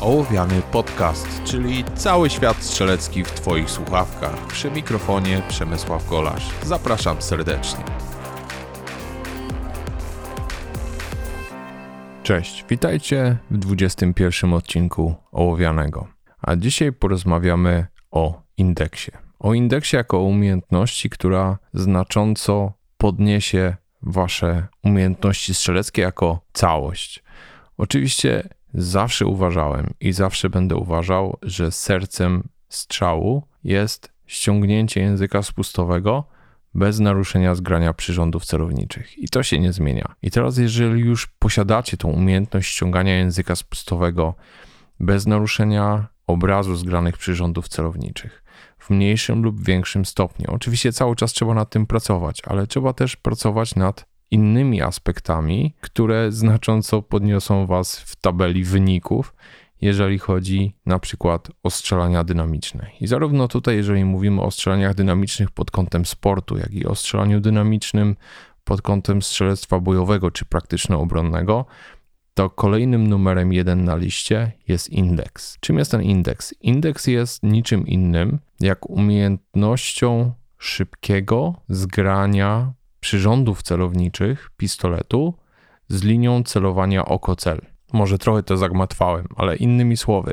Ołowiany Podcast, czyli cały świat strzelecki w Twoich słuchawkach. Przy mikrofonie Przemysław Golasz. Zapraszam serdecznie. Cześć, witajcie w 21 odcinku Ołowianego. A dzisiaj porozmawiamy o indeksie. O indeksie jako umiejętności, która znacząco podniesie Wasze umiejętności strzeleckie jako całość. Oczywiście zawsze uważałem i zawsze będę uważał, że sercem strzału jest ściągnięcie języka spustowego bez naruszenia zgrania przyrządów celowniczych. I to się nie zmienia. I teraz, jeżeli już posiadacie tą umiejętność ściągania języka spustowego bez naruszenia obrazu zgranych przyrządów celowniczych, w mniejszym lub większym stopniu. Oczywiście cały czas trzeba nad tym pracować, ale trzeba też pracować nad innymi aspektami, które znacząco podniosą Was w tabeli wyników, jeżeli chodzi na przykład o strzelania dynamiczne. I zarówno tutaj, jeżeli mówimy o strzelaniach dynamicznych pod kątem sportu, jak i o strzelaniu dynamicznym pod kątem strzelectwa bojowego czy praktyczno-obronnego, to kolejnym numerem jeden na liście jest indeks. Czym jest ten indeks? Indeks jest niczym innym jak umiejętnością szybkiego zgrania przyrządów celowniczych pistoletu z linią celowania oko-cel. Może trochę to zagmatwałem, ale innymi słowy,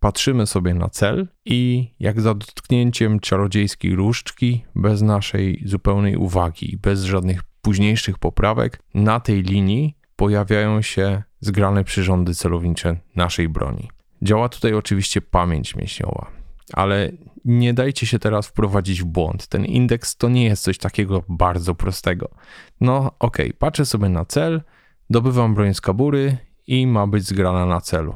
patrzymy sobie na cel i jak za dotknięciem czarodziejskiej różdżki, bez naszej zupełnej uwagi, bez żadnych późniejszych poprawek, na tej linii pojawiają się zgrane przyrządy celownicze naszej broni. Działa tutaj oczywiście pamięć mięśniowa, ale nie dajcie się teraz wprowadzić w błąd. Ten indeks to nie jest coś takiego bardzo prostego. No ok, patrzę sobie na cel, dobywam broń z kabury i ma być zgrana na celu.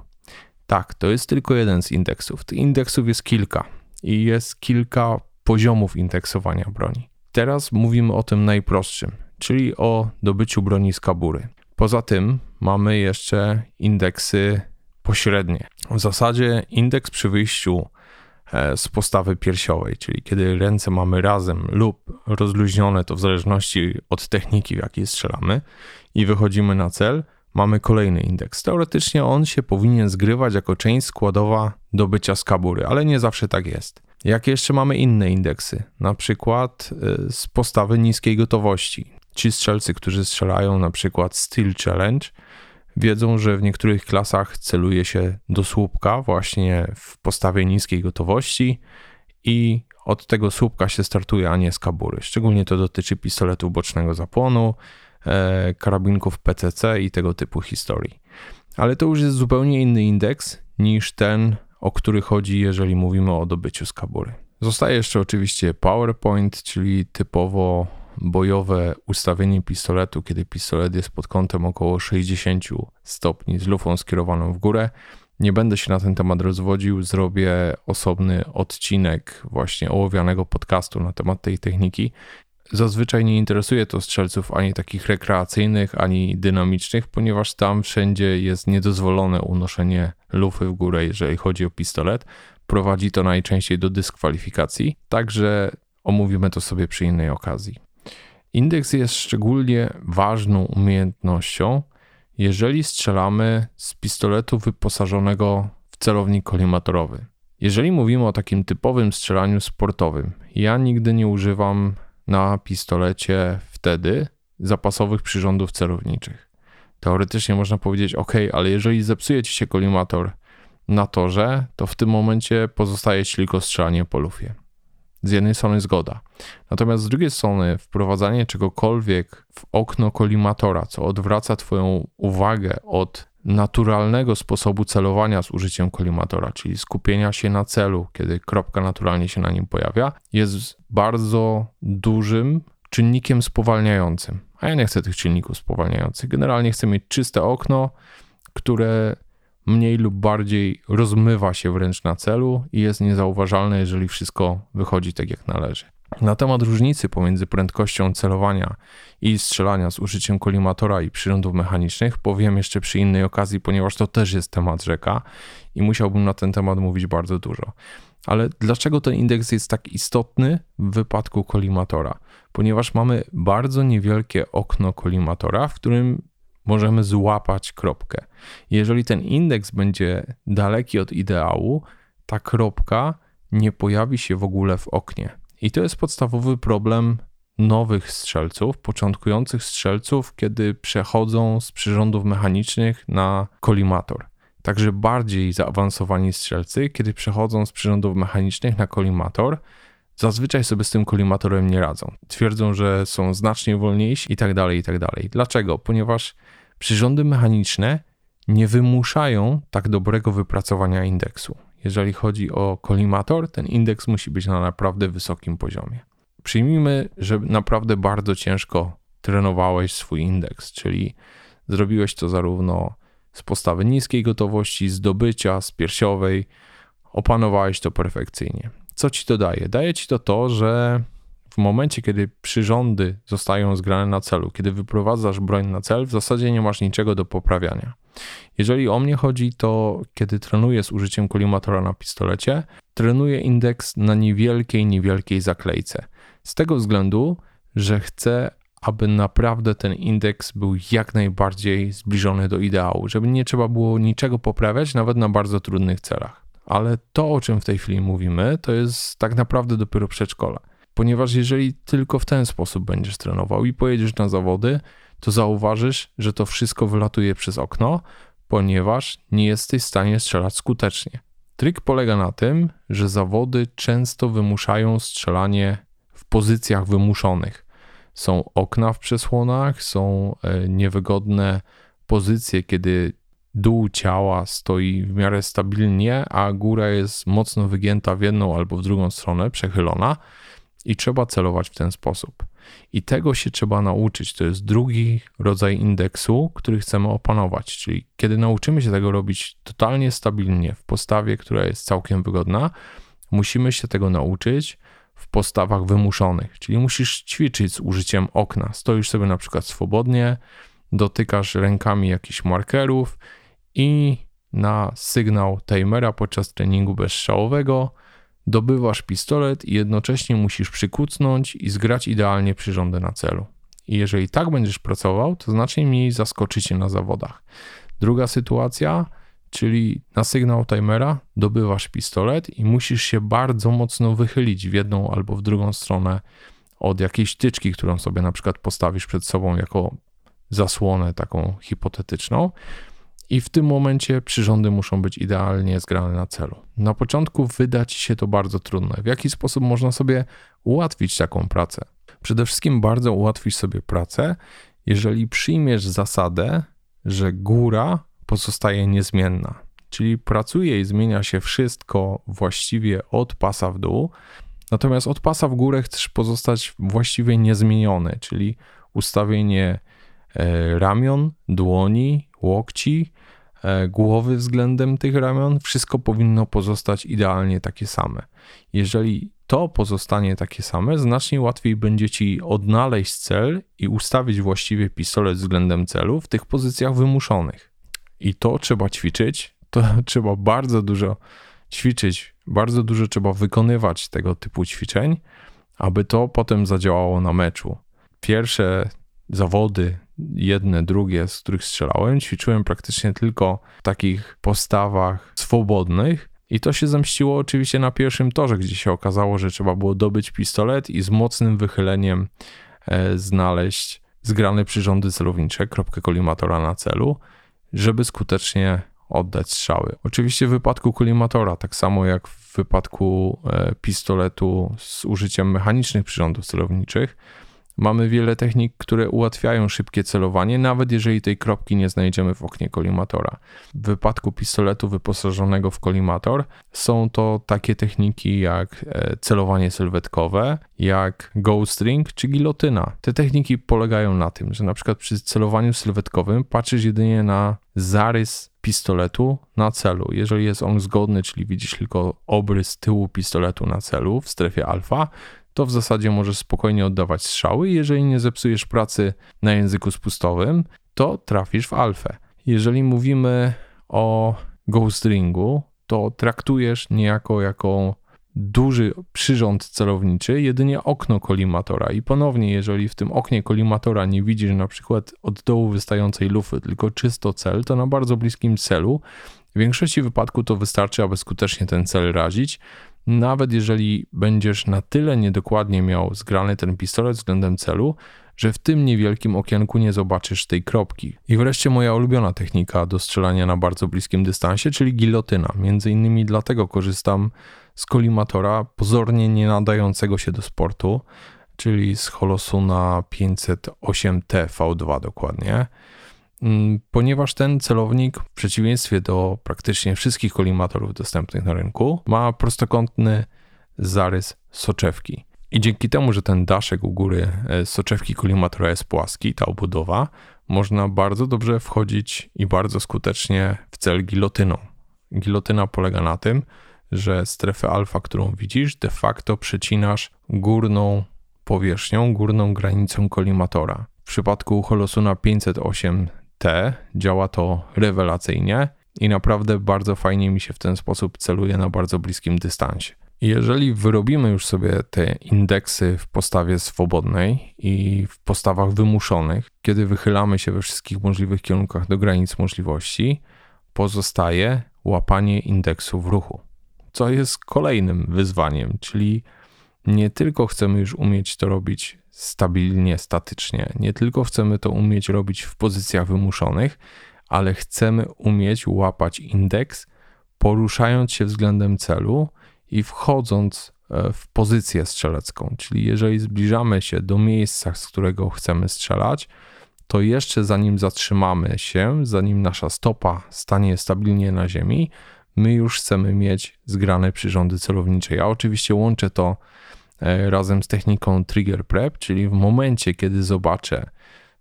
Tak, to jest tylko jeden z indeksów. Tych indeksów jest kilka i jest kilka poziomów indeksowania broni. Teraz mówimy o tym najprostszym, czyli o dobyciu broni z kabury. Poza tym mamy jeszcze indeksy pośrednie. W zasadzie indeks przy wyjściu z postawy piersiowej, czyli kiedy ręce mamy razem lub rozluźnione, to w zależności od techniki, w jakiej strzelamy, i wychodzimy na cel, mamy kolejny indeks. Teoretycznie on się powinien zgrywać jako część składowa dobycia z kabury, ale nie zawsze tak jest. Jakie jeszcze mamy inne indeksy? Na przykład e, z postawy niskiej gotowości. Ci strzelcy, którzy strzelają na przykład Steel Challenge, wiedzą, że w niektórych klasach celuje się do słupka właśnie w postawie niskiej gotowości i od tego słupka się startuje, a nie z kabury. Szczególnie to dotyczy pistoletów bocznego zapłonu, e, karabinków PCC i tego typu historii. Ale to już jest zupełnie inny indeks niż ten, o który chodzi, jeżeli mówimy o dobyciu z kabury. Zostaje jeszcze oczywiście PowerPoint, czyli typowo bojowe ustawienie pistoletu, kiedy pistolet jest pod kątem około 60 stopni z lufą skierowaną w górę. Nie będę się na ten temat rozwodził, zrobię osobny odcinek właśnie ołowianego podcastu na temat tej techniki. Zazwyczaj nie interesuje to strzelców ani takich rekreacyjnych, ani dynamicznych, ponieważ tam wszędzie jest niedozwolone unoszenie lufy w górę, jeżeli chodzi o pistolet. Prowadzi to najczęściej do dyskwalifikacji, także omówimy to sobie przy innej okazji. Indeks jest szczególnie ważną umiejętnością, jeżeli strzelamy z pistoletu wyposażonego w celownik kolimatorowy. Jeżeli mówimy o takim typowym strzelaniu sportowym, ja nigdy nie używam na pistolecie wtedy zapasowych przyrządów celowniczych. Teoretycznie można powiedzieć, ok, ale jeżeli zepsuje ci się kolimator na torze, to w tym momencie pozostaje ci tylko strzelanie po lufie z jednej strony zgoda. Natomiast z drugiej strony wprowadzanie czegokolwiek w okno kolimatora, co odwraca Twoją uwagę od naturalnego sposobu celowania z użyciem kolimatora, czyli skupienia się na celu, kiedy kropka naturalnie się na nim pojawia, jest bardzo dużym czynnikiem spowalniającym. A ja nie chcę tych czynników spowalniających. Generalnie chcę mieć czyste okno, które mniej lub bardziej rozmywa się wręcz na celu i jest niezauważalne, jeżeli wszystko wychodzi tak jak należy. Na temat różnicy pomiędzy prędkością celowania i strzelania z użyciem kolimatora i przyrządów mechanicznych powiem jeszcze przy innej okazji, ponieważ to też jest temat rzeka i musiałbym na ten temat mówić bardzo dużo. Ale dlaczego ten indeks jest tak istotny w wypadku kolimatora? Ponieważ mamy bardzo niewielkie okno kolimatora, w którym możemy złapać kropkę. Jeżeli ten indeks będzie daleki od ideału, ta kropka nie pojawi się w ogóle w oknie. I to jest podstawowy problem nowych strzelców, początkujących strzelców, kiedy przechodzą z przyrządów mechanicznych na kolimator. Także bardziej zaawansowani strzelcy, kiedy przechodzą z przyrządów mechanicznych na kolimator, zazwyczaj sobie z tym kolimatorem nie radzą. Twierdzą, że są znacznie wolniejsi i tak dalej, i tak dalej. Dlaczego? Ponieważ przyrządy mechaniczne nie wymuszają tak dobrego wypracowania indeksu. Jeżeli chodzi o kolimator, ten indeks musi być na naprawdę wysokim poziomie. Przyjmijmy, że naprawdę bardzo ciężko trenowałeś swój indeks, czyli zrobiłeś to zarówno z postawy niskiej gotowości, zdobycia, z piersiowej, opanowałeś to perfekcyjnie. Co ci to daje? Daje ci to to, że w momencie, kiedy przyrządy zostają zgrane na celu, kiedy wyprowadzasz broń na cel, w zasadzie nie masz niczego do poprawiania. Jeżeli o mnie chodzi, to kiedy trenuję z użyciem kolimatora na pistolecie, trenuję indeks na niewielkiej, niewielkiej zaklejce. Z tego względu, że chcę, aby naprawdę ten indeks był jak najbardziej zbliżony do ideału, żeby nie trzeba było niczego poprawiać, nawet na bardzo trudnych celach. Ale to, o czym w tej chwili mówimy, to jest tak naprawdę dopiero przedszkole. Ponieważ jeżeli tylko w ten sposób będziesz trenował i pojedziesz na zawody, to zauważysz, że to wszystko wylatuje przez okno, ponieważ nie jesteś w stanie strzelać skutecznie. Trik polega na tym, że zawody często wymuszają strzelanie w pozycjach wymuszonych. Są okna w przesłonach, są e, niewygodne pozycje, kiedy dół ciała stoi w miarę stabilnie, a góra jest mocno wygięta w jedną albo w drugą stronę, przechylona i trzeba celować w ten sposób. I tego się trzeba nauczyć. To jest drugi rodzaj indeksu, który chcemy opanować. Czyli kiedy nauczymy się tego robić totalnie stabilnie, w postawie, która jest całkiem wygodna, musimy się tego nauczyć w postawach wymuszonych. Czyli musisz ćwiczyć z użyciem okna. Stoisz sobie na przykład swobodnie, dotykasz rękami jakichś markerów i na sygnał timera podczas treningu bezstrzałowego dobywasz pistolet i jednocześnie musisz przykucnąć i zgrać idealnie przyrządy na celu. I jeżeli tak będziesz pracował, to znacznie mniej zaskoczycie na zawodach. Druga sytuacja, czyli na sygnał timera dobywasz pistolet i musisz się bardzo mocno wychylić w jedną albo w drugą stronę od jakiejś tyczki, którą sobie na przykład postawisz przed sobą jako zasłonę taką hipotetyczną i w tym momencie przyrządy muszą być idealnie zgrane na celu. Na początku wyda ci się to bardzo trudne. W jaki sposób można sobie ułatwić taką pracę? Przede wszystkim bardzo ułatwisz sobie pracę, jeżeli przyjmiesz zasadę, że góra pozostaje niezmienna. Czyli pracuje i zmienia się wszystko właściwie od pasa w dół, natomiast od pasa w górę chcesz pozostać właściwie niezmieniony, czyli ustawienie e, ramion, dłoni, łokci, głowy względem tych ramion, wszystko powinno pozostać idealnie takie same. Jeżeli to pozostanie takie same, znacznie łatwiej będzie ci odnaleźć cel i ustawić właściwie pistolet względem celu w tych pozycjach wymuszonych. I to trzeba ćwiczyć, to trzeba bardzo dużo ćwiczyć, bardzo dużo trzeba wykonywać tego typu ćwiczeń, aby to potem zadziałało na meczu. Pierwsze zawody, jedne, drugie, z których strzelałem, ćwiczyłem praktycznie tylko w takich postawach swobodnych. I to się zemściło oczywiście na pierwszym torze, gdzie się okazało, że trzeba było dobyć pistolet i z mocnym wychyleniem e, znaleźć zgrane przyrządy celownicze, kropkę kolimatora na celu, żeby skutecznie oddać strzały. Oczywiście w wypadku kolimatora, tak samo jak w wypadku e, pistoletu z użyciem mechanicznych przyrządów celowniczych, Mamy wiele technik, które ułatwiają szybkie celowanie, nawet jeżeli tej kropki nie znajdziemy w oknie kolimatora. W wypadku pistoletu wyposażonego w kolimator są to takie techniki jak e, celowanie sylwetkowe, jak String czy gilotyna. Te techniki polegają na tym, że na przykład przy celowaniu sylwetkowym patrzysz jedynie na zarys pistoletu na celu. Jeżeli jest on zgodny, czyli widzisz tylko obrys tyłu pistoletu na celu w strefie alfa, to w zasadzie możesz spokojnie oddawać strzały. Jeżeli nie zepsujesz pracy na języku spustowym, to trafisz w alfę. Jeżeli mówimy o Ghost Ringu, to traktujesz niejako jako duży przyrząd celowniczy, jedynie okno kolimatora. I ponownie, jeżeli w tym oknie kolimatora nie widzisz na przykład od dołu wystającej lufy, tylko czysto cel, to na bardzo bliskim celu w większości wypadków to wystarczy, aby skutecznie ten cel razić. Nawet jeżeli będziesz na tyle niedokładnie miał zgrany ten pistolet względem celu, że w tym niewielkim okienku nie zobaczysz tej kropki. I wreszcie moja ulubiona technika do strzelania na bardzo bliskim dystansie, czyli gilotyna. Między innymi dlatego korzystam z kolimatora pozornie nie nadającego się do sportu, czyli z Holosuna 508T V2 dokładnie. Mm, ponieważ ten celownik, w przeciwieństwie do praktycznie wszystkich kolimatorów dostępnych na rynku, ma prostokątny zarys soczewki. I dzięki temu, że ten daszek u góry e, soczewki kolimatora jest płaski, ta obudowa, można bardzo dobrze wchodzić i bardzo skutecznie w cel gilotyną. Gilotyna polega na tym, że strefę alfa, którą widzisz, de facto przecinasz górną powierzchnią, górną granicą kolimatora. W przypadku Holosuna 508T działa to rewelacyjnie i naprawdę bardzo fajnie mi się w ten sposób celuje na bardzo bliskim dystansie. Jeżeli wyrobimy już sobie te indeksy w postawie swobodnej i w postawach wymuszonych, kiedy wychylamy się we wszystkich możliwych kierunkach do granic możliwości, pozostaje łapanie indeksu w ruchu, co jest kolejnym wyzwaniem, czyli nie tylko chcemy już umieć to robić stabilnie, statycznie, nie tylko chcemy to umieć robić w pozycjach wymuszonych, ale chcemy umieć łapać indeks, poruszając się względem celu i wchodząc e, w pozycję strzelecką. Czyli jeżeli zbliżamy się do miejsca, z którego chcemy strzelać, to jeszcze zanim zatrzymamy się, zanim nasza stopa stanie stabilnie na ziemi, my już chcemy mieć zgrane przyrządy celownicze. Ja oczywiście łączę to razem z techniką trigger prep, czyli w momencie, kiedy zobaczę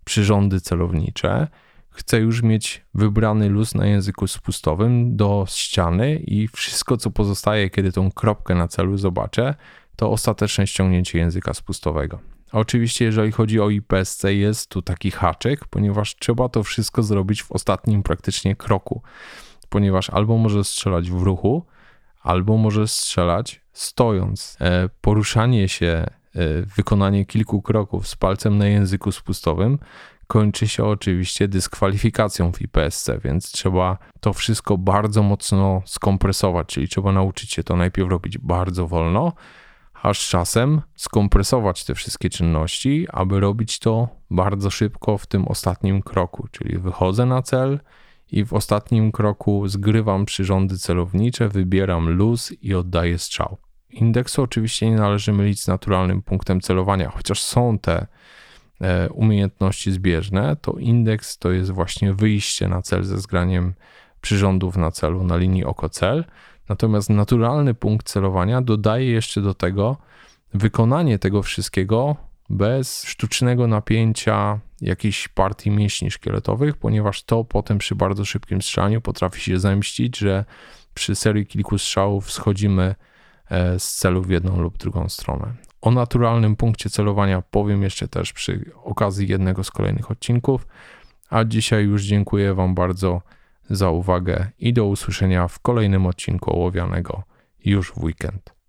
przyrządy celownicze, chcę już mieć wybrany luz na języku spustowym do ściany i wszystko, co pozostaje, kiedy tą kropkę na celu zobaczę, to ostateczne ściągnięcie języka spustowego. Oczywiście, jeżeli chodzi o IPSC, jest tu taki haczyk, ponieważ trzeba to wszystko zrobić w ostatnim praktycznie kroku, ponieważ albo może strzelać w ruchu, albo może strzelać stojąc. E, poruszanie się, e, wykonanie kilku kroków z palcem na języku spustowym kończy się oczywiście dyskwalifikacją w IPSC, więc trzeba to wszystko bardzo mocno skompresować, czyli trzeba nauczyć się to najpierw robić bardzo wolno, aż czasem skompresować te wszystkie czynności, aby robić to bardzo szybko w tym ostatnim kroku, czyli wychodzę na cel i w ostatnim kroku zgrywam przyrządy celownicze, wybieram luz i oddaję strzał. Indeksu oczywiście nie należy mylić z naturalnym punktem celowania, chociaż są te E, umiejętności zbieżne, to indeks to jest właśnie wyjście na cel ze zgraniem przyrządów na celu na linii oko-cel. Natomiast naturalny punkt celowania dodaje jeszcze do tego wykonanie tego wszystkiego bez sztucznego napięcia jakiejś partii mięśni szkieletowych, ponieważ to potem przy bardzo szybkim strzelaniu potrafi się zemścić, że przy serii kilku strzałów schodzimy e, z celu w jedną lub drugą stronę. O naturalnym punkcie celowania powiem jeszcze też przy okazji jednego z kolejnych odcinków. A dzisiaj już dziękuję Wam bardzo za uwagę i do usłyszenia w kolejnym odcinku ołowianego już w weekend.